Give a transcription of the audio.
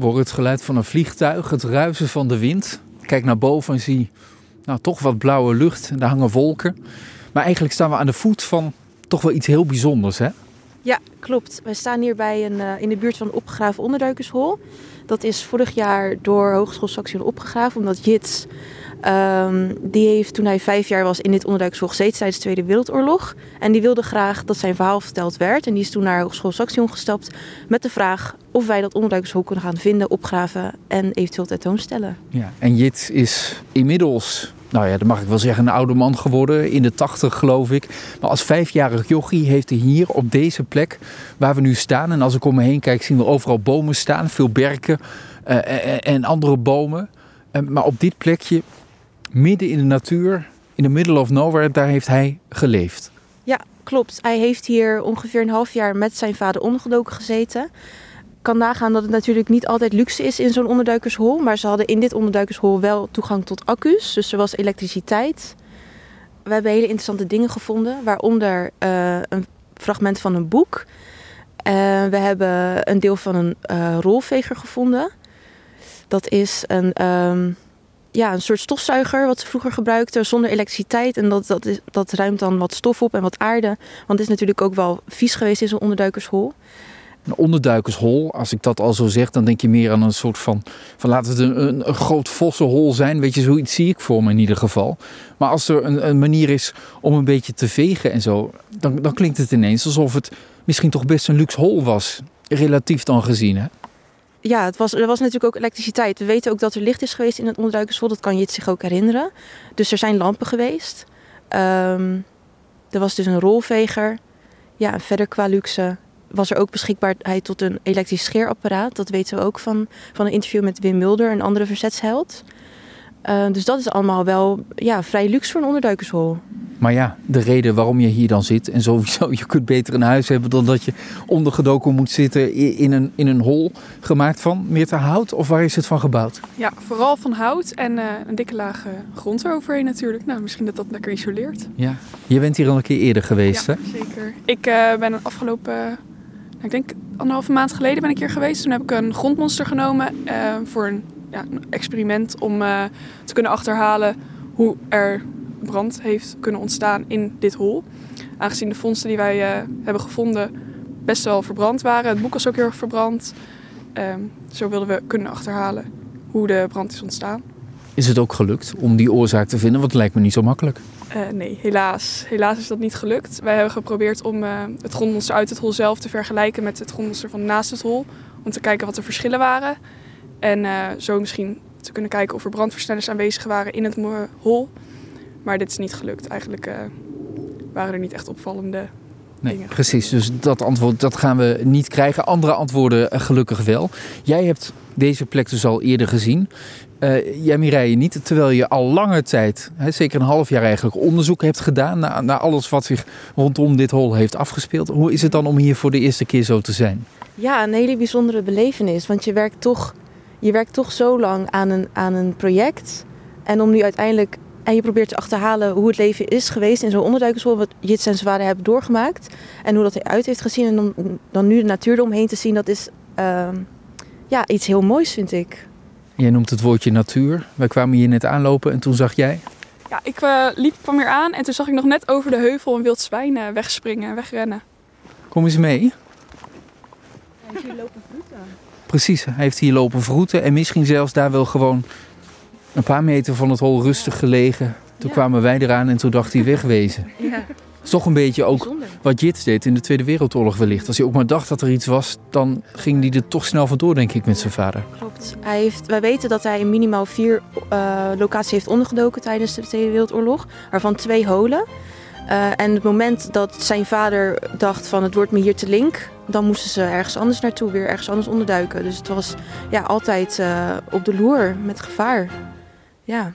Horen het geluid van een vliegtuig, het ruisen van de wind. Kijk naar boven en zie nou, toch wat blauwe lucht. Daar hangen wolken. Maar eigenlijk staan we aan de voet van toch wel iets heel bijzonders, hè? Ja, klopt. Wij staan hier bij een, uh, in de buurt van een opgegraven onderduikershol. Dat is vorig jaar door Hogeschool Saxion opgegraven, omdat Jits, um, die heeft toen hij vijf jaar was in dit onderduikershol gezeten tijdens de Tweede Wereldoorlog. En die wilde graag dat zijn verhaal verteld werd. En die is toen naar Hogeschool Saxion gestapt met de vraag of wij dat onderduikershol kunnen gaan vinden, opgraven en eventueel tentoonstellen. Ja, en Jits is inmiddels nou ja, dat mag ik wel zeggen, een oude man geworden. In de tachtig geloof ik. Maar als vijfjarig jochie heeft hij hier op deze plek waar we nu staan. En als ik om me heen kijk zien we overal bomen staan. Veel berken uh, en andere bomen. Maar op dit plekje, midden in de natuur, in the middle of nowhere, daar heeft hij geleefd. Ja, klopt. Hij heeft hier ongeveer een half jaar met zijn vader ondergedoken gezeten kan nagaan dat het natuurlijk niet altijd luxe is in zo'n onderduikershol. Maar ze hadden in dit onderduikershol wel toegang tot accu's. Dus er was elektriciteit. We hebben hele interessante dingen gevonden. Waaronder uh, een fragment van een boek. Uh, we hebben een deel van een uh, rolveger gevonden. Dat is een, um, ja, een soort stofzuiger wat ze vroeger gebruikten zonder elektriciteit. En dat, dat, is, dat ruimt dan wat stof op en wat aarde. Want het is natuurlijk ook wel vies geweest in zo'n onderduikershol een onderduikershol. Als ik dat al zo zeg, dan denk je meer aan een soort van, van laten het een, een, een groot vossenhol zijn. Weet je, zoiets zie ik voor me in ieder geval. Maar als er een, een manier is om een beetje te vegen en zo, dan, dan klinkt het ineens alsof het misschien toch best een luxe hol was. Relatief dan gezien, hè? Ja, het was, er was natuurlijk ook elektriciteit. We weten ook dat er licht is geweest in het onderduikershol. Dat kan je het zich ook herinneren. Dus er zijn lampen geweest. Um, er was dus een rolveger. Ja, en verder qua luxe was er ook beschikbaarheid tot een elektrisch scheerapparaat. Dat weten we ook van, van een interview met Wim Mulder, een andere verzetsheld. Uh, dus dat is allemaal wel ja, vrij luxe voor een onderduikershol. Maar ja, de reden waarom je hier dan zit en sowieso, je kunt beter een huis hebben dan dat je ondergedoken moet zitten in een, in een hol gemaakt van meer te hout of waar is het van gebouwd? Ja, vooral van hout en uh, een dikke laag grond eroverheen natuurlijk. Nou, misschien dat dat lekker isoleert. Ja, je bent hier al een keer eerder geweest ja, hè? zeker. Ik uh, ben afgelopen ik denk anderhalve maand geleden ben ik hier geweest. Toen heb ik een grondmonster genomen uh, voor een, ja, een, experiment om uh, te kunnen achterhalen hoe er brand heeft kunnen ontstaan in dit hol. Aangezien de vondsten die wij uh, hebben gevonden best wel verbrand waren. Het boek was ook heel erg verbrand. Ehm, zo wilden we kunnen achterhalen hoe de brand is ontstaan. Is het ook gelukt om die oorzaak te vinden? Want het lijkt me niet zo makkelijk. Uh, nee, helaas. Helaas is dat niet gelukt. Wij hebben geprobeerd om uh, het grondmonster uit het hol zelf te vergelijken met het grondmonster van naast het hol. Om te kijken wat de verschillen waren. En uh, zo misschien te kunnen kijken of er brandversnellers aanwezig waren in het hol. Maar dit is niet gelukt. Eigenlijk waren er niet echt opvallende Nee, precies. Dus dat antwoord dat gaan we niet krijgen. Andere antwoorden gelukkig wel. Jij hebt deze plek dus al eerder gezien. Uh, jij Mireille niet, terwijl je al lange tijd, hè, zeker een half jaar eigenlijk, onderzoek hebt gedaan naar, naar alles wat zich rondom dit hol heeft afgespeeld. Hoe is het dan om hier voor de eerste keer zo te zijn? Ja, een hele bijzondere belevenis, want je werkt toch, je werkt toch zo lang aan een, aan een project. En om nu uiteindelijk, en je probeert te achterhalen hoe het leven is geweest in zo'n onderduikershol, wat Jits en Zwaarden hebben doorgemaakt. En hoe dat eruit heeft gezien. En dan, dan nu de natuur eromheen te zien, dat is uh, ja, iets heel moois, vind ik. Jij noemt het woordje natuur. Wij kwamen hier net aanlopen en toen zag jij? Ja, ik uh, liep, kwam hier aan en toen zag ik nog net over de heuvel een wild zwijn uh, wegspringen en wegrennen. Kom eens mee. Heeft hier lopen vroeten. Precies, hij heeft hier lopen vroeten en misschien zelfs daar wel gewoon een paar meter van het hol rustig gelegen. Toen ja. kwamen wij eraan en toen dacht hij wegwezen. Ja is toch een beetje ook Bijzonder. wat Jits deed in de Tweede Wereldoorlog wellicht. Als hij ook maar dacht dat er iets was, dan ging hij er toch snel vandoor, denk ik, met zijn vader. Klopt. Hij heeft, wij weten dat hij in minimaal vier uh, locaties heeft ondergedoken tijdens de Tweede Wereldoorlog, waarvan twee holen. Uh, en het moment dat zijn vader dacht van het wordt me hier te link, dan moesten ze ergens anders naartoe, weer ergens anders onderduiken. Dus het was ja, altijd uh, op de loer met gevaar. Ja.